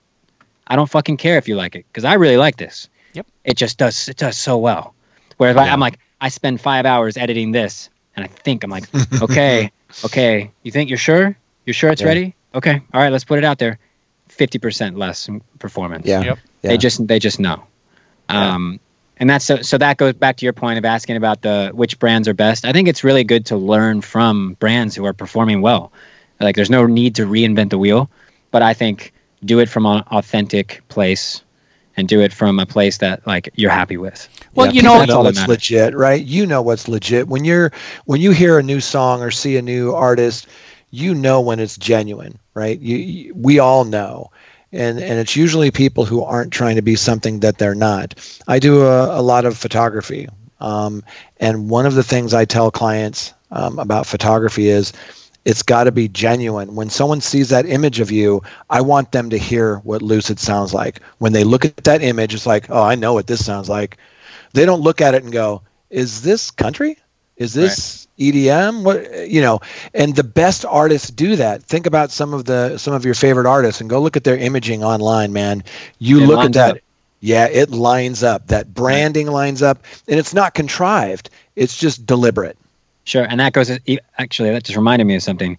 I don't fucking care if you like it because I really like this. Yep. It just does. It does so well. Whereas I, I'm like, I spend five hours editing this, and I think I'm like, okay, okay, you think you're sure? You're sure it's Yeah. ready? Okay, all right, let's put it out there. Fifty percent less performance. yeah. Yep. Yeah. They just they just know. Um, and that's so so that goes back to your point of asking about the which brands are best. I think it's really good to learn from brands who are performing well. Like there's no need to reinvent the wheel, but I think do it from an authentic place and do it from a place that like you're happy with. Well, Yeah, you know, know all that what's matters. legit, right? You know what's legit when you're when you hear a new song or see a new artist, you know when it's genuine, right? You, you we all know. And, and it's usually people who aren't trying to be something that they're not. I do a, a lot of photography, um, and one of the things I tell clients um, about photography is it's got to be genuine. When someone sees that image of you, I want them to hear what Lucid sounds like. When they look at that image, it's like, oh, I know what this sounds like. They don't look at it and go, is this country? Is this EDM? What you know? And the best artists do that. Think about some of the some of your favorite artists and go look at their imaging online, man. You It look at that. up. Yeah, it lines up. That branding lines up, and it's not contrived. It's just deliberate. Sure, and that goes. Actually, that just reminded me of something.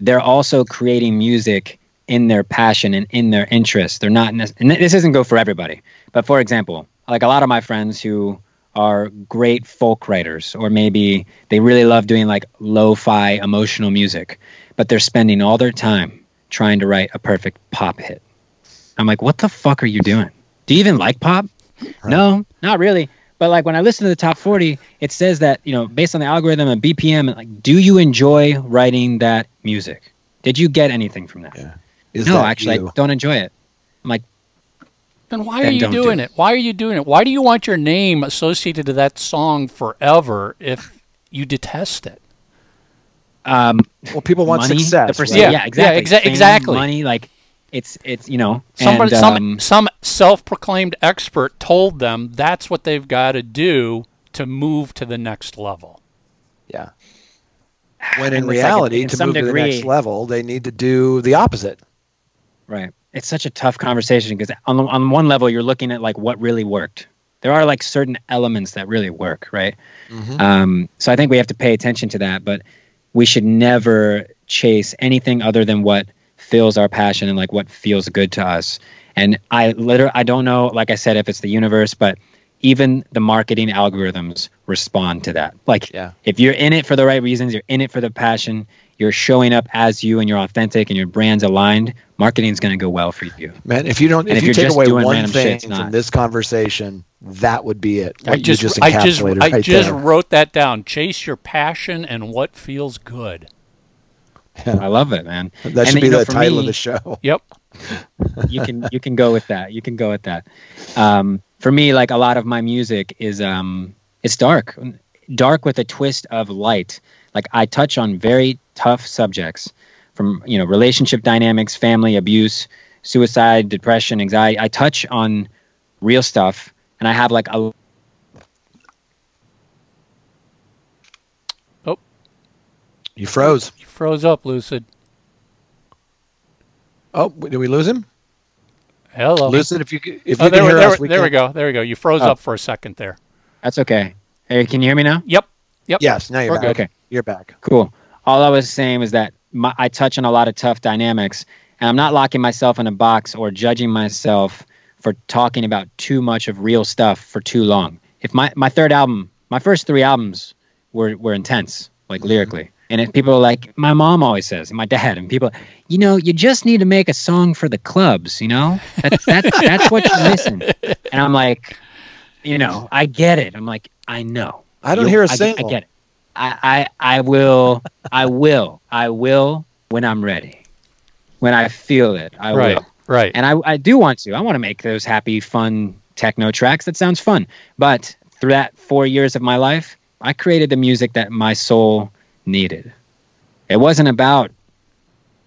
They're also creating music in their passion and in their interest. They're not. nec- And this doesn't go for everybody, but for example, like a lot of my friends who are great folk writers, or maybe they really love doing like lo-fi emotional music, but they're spending all their time trying to write a perfect pop hit. I'm like, what the fuck are you doing? Do you even like pop? No, not really. But like when I listen to the top 40, it says that, you know, based on the algorithm and BPM, like, do you enjoy writing that music? Did you get anything from that? Yeah. Is no, that actually, you? I don't enjoy it. I'm like, then why are you don't do doing it. it? Why are you doing it? Why do you want your name associated to that song forever if you detest it? um, well, people want money, success. the perce- right? Yeah, yeah, exactly. exa- Fame, exactly. Money, like, it's, it's, you know, Somebody, and, some um, some self-proclaimed expert told them that's what they've got to do to move to the next level. Yeah. When in and it's like, reality, in to some move to the degree- next level, they need to do the opposite. Right. It's such a tough conversation because on on one level you're looking at like what really worked. There are like certain elements that really work, right? Um, so I think we have to pay attention to that, but we should never chase anything other than what fills our passion and like what feels good to us. And I literally I don't know, like I said, if it's the universe, but even the marketing algorithms respond to that. Like Yeah. if you're in it for the right reasons, you're in it for the passion, you're showing up as you and you're authentic and your brand's aligned, marketing's going to go well for you. Man, if you don't, And if, if you take away one random shit, thing from this conversation, that would be it. I just, just I just, encapsulated I just there. wrote that down. Chase your passion and what feels good. I love it, man. That And, should be you know, the for title of the show. Yep. you can you can go with that. You can go with that. Um, for me, like a lot of my music is um, it's dark. dark with a twist of light. Like I touch on very tough subjects from, you know, relationship dynamics, family abuse, suicide, depression, anxiety. I touch on real stuff and I have like a You froze. You froze up, Lucid. Oh, did we lose him? Hello. Lucid, if you if Oh, you there, can we- hear there, us, we- we there we go. There we go. You froze Oh. up for a second there. That's okay. Hey, can you hear me now? Yep. Yep. Yes, now you're We're back. good. Okay. You're back. Cool. All I was saying was that my, I touch on a lot of tough dynamics, and I'm not locking myself in a box or judging myself for talking about too much of real stuff for too long. If my, my third album, my first three albums were, were intense, like mm-hmm. lyrically. And if people are like, my mom always says, and my dad, and people, you know, you just need to make a song for the clubs, you know? That's, that's, that's what you're missing. And I'm like, you know, I get it. I'm like, I know. I don't You- hear a I, single. I get it. I, I, I will, I will, I will when I'm ready, when I feel it. I right. will, Right. and I, I do want to. I want to make those happy, fun techno tracks. That sounds fun. But through that four years of my life, I created the music that my soul needed. It wasn't about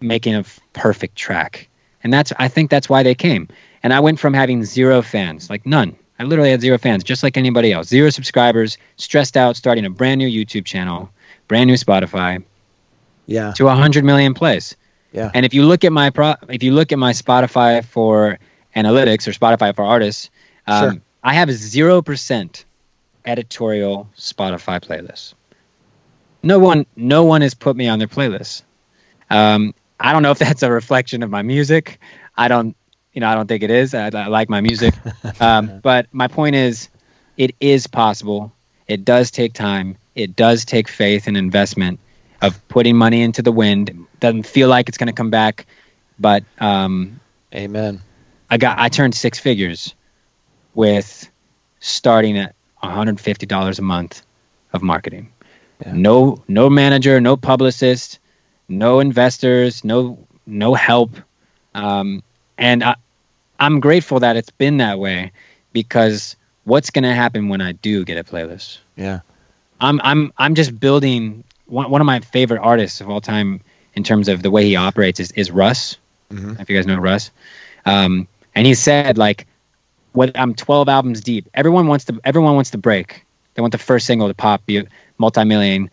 making a perfect track, and that's I think that's why they came. And I went from having zero fans, like none. I literally had zero fans, just like anybody else. Zero subscribers, stressed out, starting a brand new YouTube channel, brand new Spotify, Yeah. to 100 million plays. Yeah. And if you look at my pro, if you look at my Spotify for analytics or Spotify for artists, um, Sure. I have zero percent editorial Spotify playlists. No one, no one has put me on their playlist. Um, I don't know if that's a reflection of my music. I don't, you know, I don't think it is. I, I like my music, um, but my point is, it is possible. It does take time. It does take faith and investment of putting money into the wind. Doesn't feel like it's going to come back, but um, Amen. I got I turned six figures with starting at $150 a month of marketing. Yeah. No no manager, no publicist, no investors, no no help. Um, and I, I'm grateful that it's been that way because what's going to happen when I do get a playlist? Yeah. I'm I'm I'm just building one one of my favorite artists of all time in terms of the way he operates is, is Russ. Mhm. If you guys know Russ, um, and he said like, "What I'm 12 albums deep. Everyone wants to everyone wants to break. They want the first single to pop, be multi-million.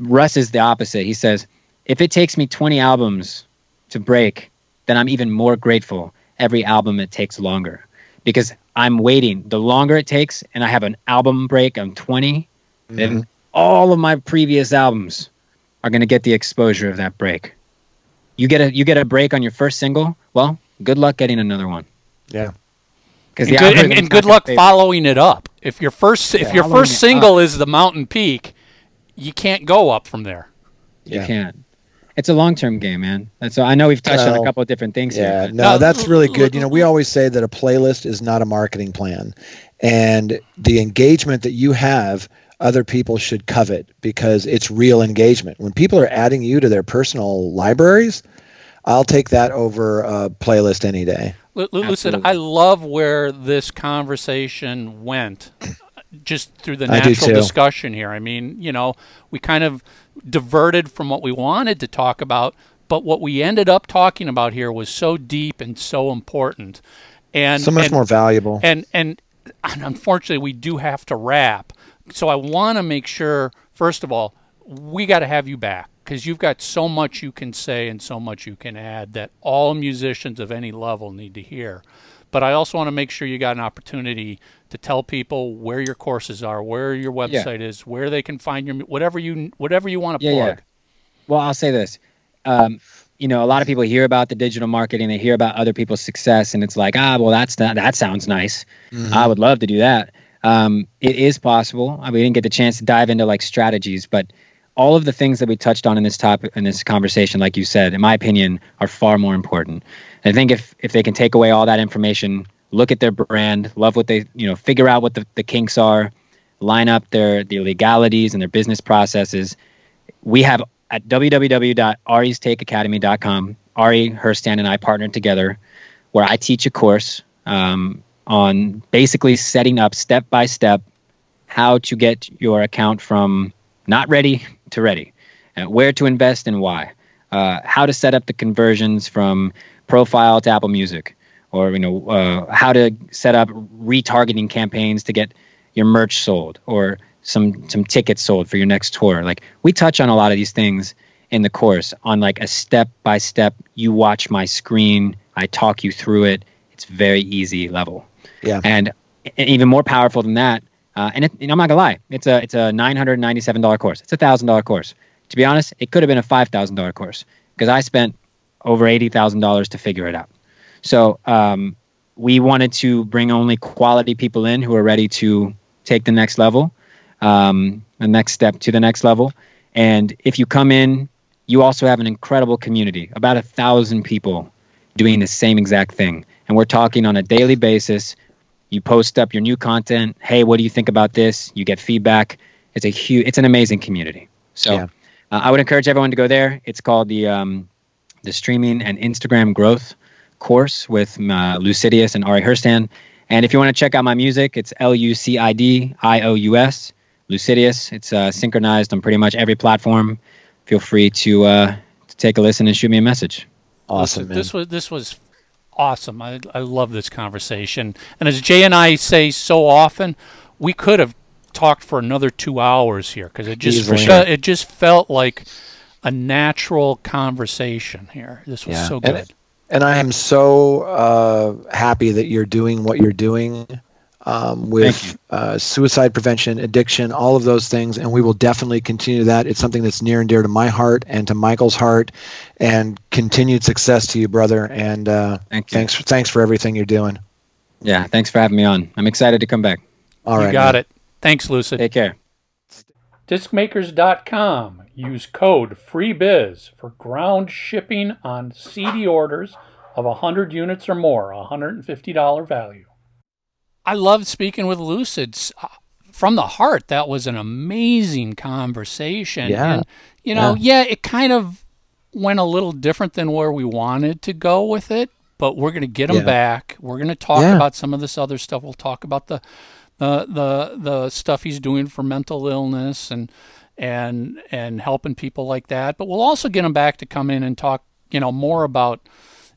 Russ is the opposite. He says, if it takes me 20 albums to break, then I'm even more grateful every album it takes longer because I'm waiting. The longer it takes, and I have an album break, I'm 20 mm-hmm. then all of my previous albums are going to get the exposure of that break. You get a you get a break on your first single. Well, good luck getting another one. Yeah. Because and good, and, and good luck following it up. If your first if Yeah. your first it single is the mountain peak, you can't go up from there. You Yeah. can't. It's a long term game, man. And so I know we've touched on a couple of different things Yeah, here. but- no, that's really good. You know, we always say that a playlist is not a marketing plan. And the engagement that you have, other people should covet because it's real engagement. When people are adding you to their personal libraries, I'll take that over a playlist any day. Lu- Lu- Lucid, I love where this conversation went just through the natural discussion here. I mean, you know, we kind of diverted from what we wanted to talk about, but what we ended up talking about here was so deep and so important. And So much and- more valuable. and and and unfortunately we do have to wrap so i want to make sure first of all we got to have you back because you've got so much you can say and so much you can add that all musicians of any level need to hear but i also want to make sure you got an opportunity to tell people where your courses are where your website is where they can find your whatever you whatever you want to Yeah, yeah. plug Well, I'll say this. Um, you know, a lot of people hear about the digital marketing, they hear about other people's success, and it's like, ah, well, that's not, that sounds nice. I would love to do that. Um, it is possible. I mean, we didn't get the chance to dive into like strategies, but all of the things that we touched on in this topic in this conversation, like you said, in my opinion, are far more important. I think if if they can take away all that information, look at their brand, love what they, you know, figure out what the, the kinks are, line up their the legalities and their business processes. We have at www.aristakeacademy.com. Ari Herstand and I partnered together, where I teach a course um, on basically setting up step by step how to get your account from not ready to ready, uh, where to invest and why, uh, how to set up the conversions from profile to Apple Music, or you know uh, how to set up retargeting campaigns to get your merch sold or some some tickets sold for your next tour. Like we touch on a lot of these things in the course on like a step by step. You watch my screen, I talk you through it. It's very easy level. Yeah. And, and even more powerful than that. Uh, and, it, and I'm not gonna lie, it's a it's a nine hundred ninety seven dollar course. It's a thousand dollar course. To be honest, it could have been a five thousand dollar course because I spent over eighty thousand dollars to figure it out. So um, we wanted to bring only quality people in who are ready to take the next level, um, the next step to the next level. And if you come in, you also have an incredible community, about a thousand people doing the same exact thing. And we're talking on a daily basis. You post up your new content. Hey, what do you think about this? You get feedback. It's a huge, it's an amazing community. So Yeah. uh, I would encourage everyone to go there. It's called the um, the streaming and Instagram growth course with uh, Lucidious and Ari Herstand. And if you want to check out my music, it's L U C I D I O U S, Lucidious. It's uh, synchronized on pretty much every platform. Feel free to uh, to take a listen and shoot me a message. Awesome, Listen, man. This was this was awesome. I I love this conversation. And as Jay and I say so often, we could have talked for another two hours here because it just Easily. fe- it just felt like a natural conversation here. This was Yeah. so good. and I am so uh, happy that you're doing what you're doing um, with you. uh, suicide prevention, addiction, all of those things, and we will definitely continue that. It's something that's near and dear to my heart and to Michael's heart, and continued success to you, brother. And uh, Thank you. thanks, thanks for everything you're doing. Yeah, thanks for having me on. I'm excited to come back. All you right, got man. it. Thanks, Lucid. Take care. Discmakers.com. Use code FREEBIZ for ground shipping on CD orders of 100 units or more, a $150 value. I loved speaking with Lucids uh, from the heart. That was an amazing conversation. Yeah. And, you know, yeah. it kind of went a little different than where we wanted to go with it, but we're going to get them Yeah. back. We're going to talk Yeah. about some of this other stuff. We'll talk about the the the the stuff he's doing for mental illness and and and helping people like that. But we'll also get him back to come in and talk, you know, more about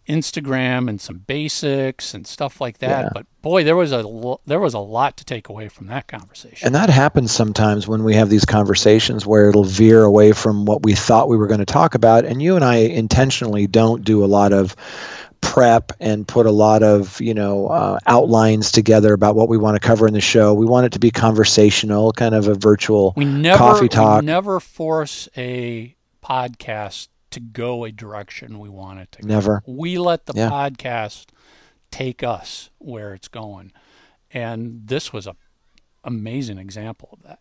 Instagram and some basics and stuff like that. Yeah. But boy, there was a lo- there was a lot to take away from that conversation. And that happens sometimes when we have these conversations where it'll veer away from what we thought we were going to talk about. And you and I intentionally don't do a lot of prep and put a lot of you know uh, outlines together about what we want to cover in the show. We want it to be conversational, kind of a virtual we never coffee talk. we never force a podcast to go a direction we want it to go. Never. We let the Yeah. podcast take us where it's going. And this was a amazing example of that.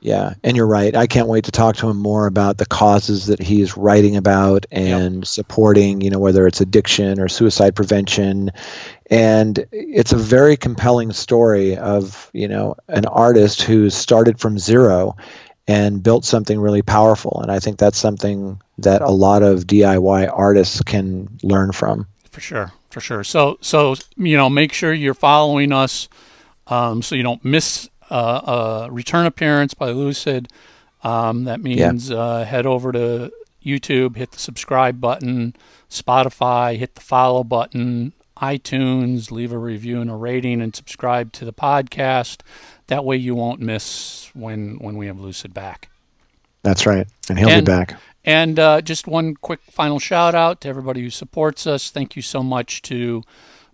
Yeah, and you're right. I can't wait to talk to him more about the causes that he's writing about and supporting, you know, whether it's addiction or suicide prevention. And it's a very compelling story of, you know, an artist who started from zero and built something really powerful. And I think that's something that a lot of DIY artists can learn from. For sure, for sure. So, so you know, make sure you're following us, um, so you don't miss uh, a return appearance by Lucid. Um, that means uh, head over to YouTube, hit the subscribe button, Spotify, hit the follow button, iTunes, leave a review and a rating, and subscribe to the podcast. That way, you won't miss when when we have Lucid back. That's right. And he'll And- be back. And uh, just one quick final shout out to everybody who supports us. Thank you so much to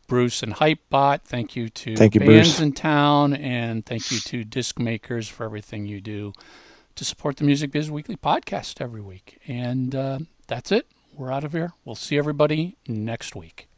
Bruce and Hypebot. Thank you to Thank you, Bands Bruce. in Town, and thank you to Disc Makers for everything you do to support the Music Biz Weekly podcast every week. And uh, that's it. We're out of here. We'll see everybody next week.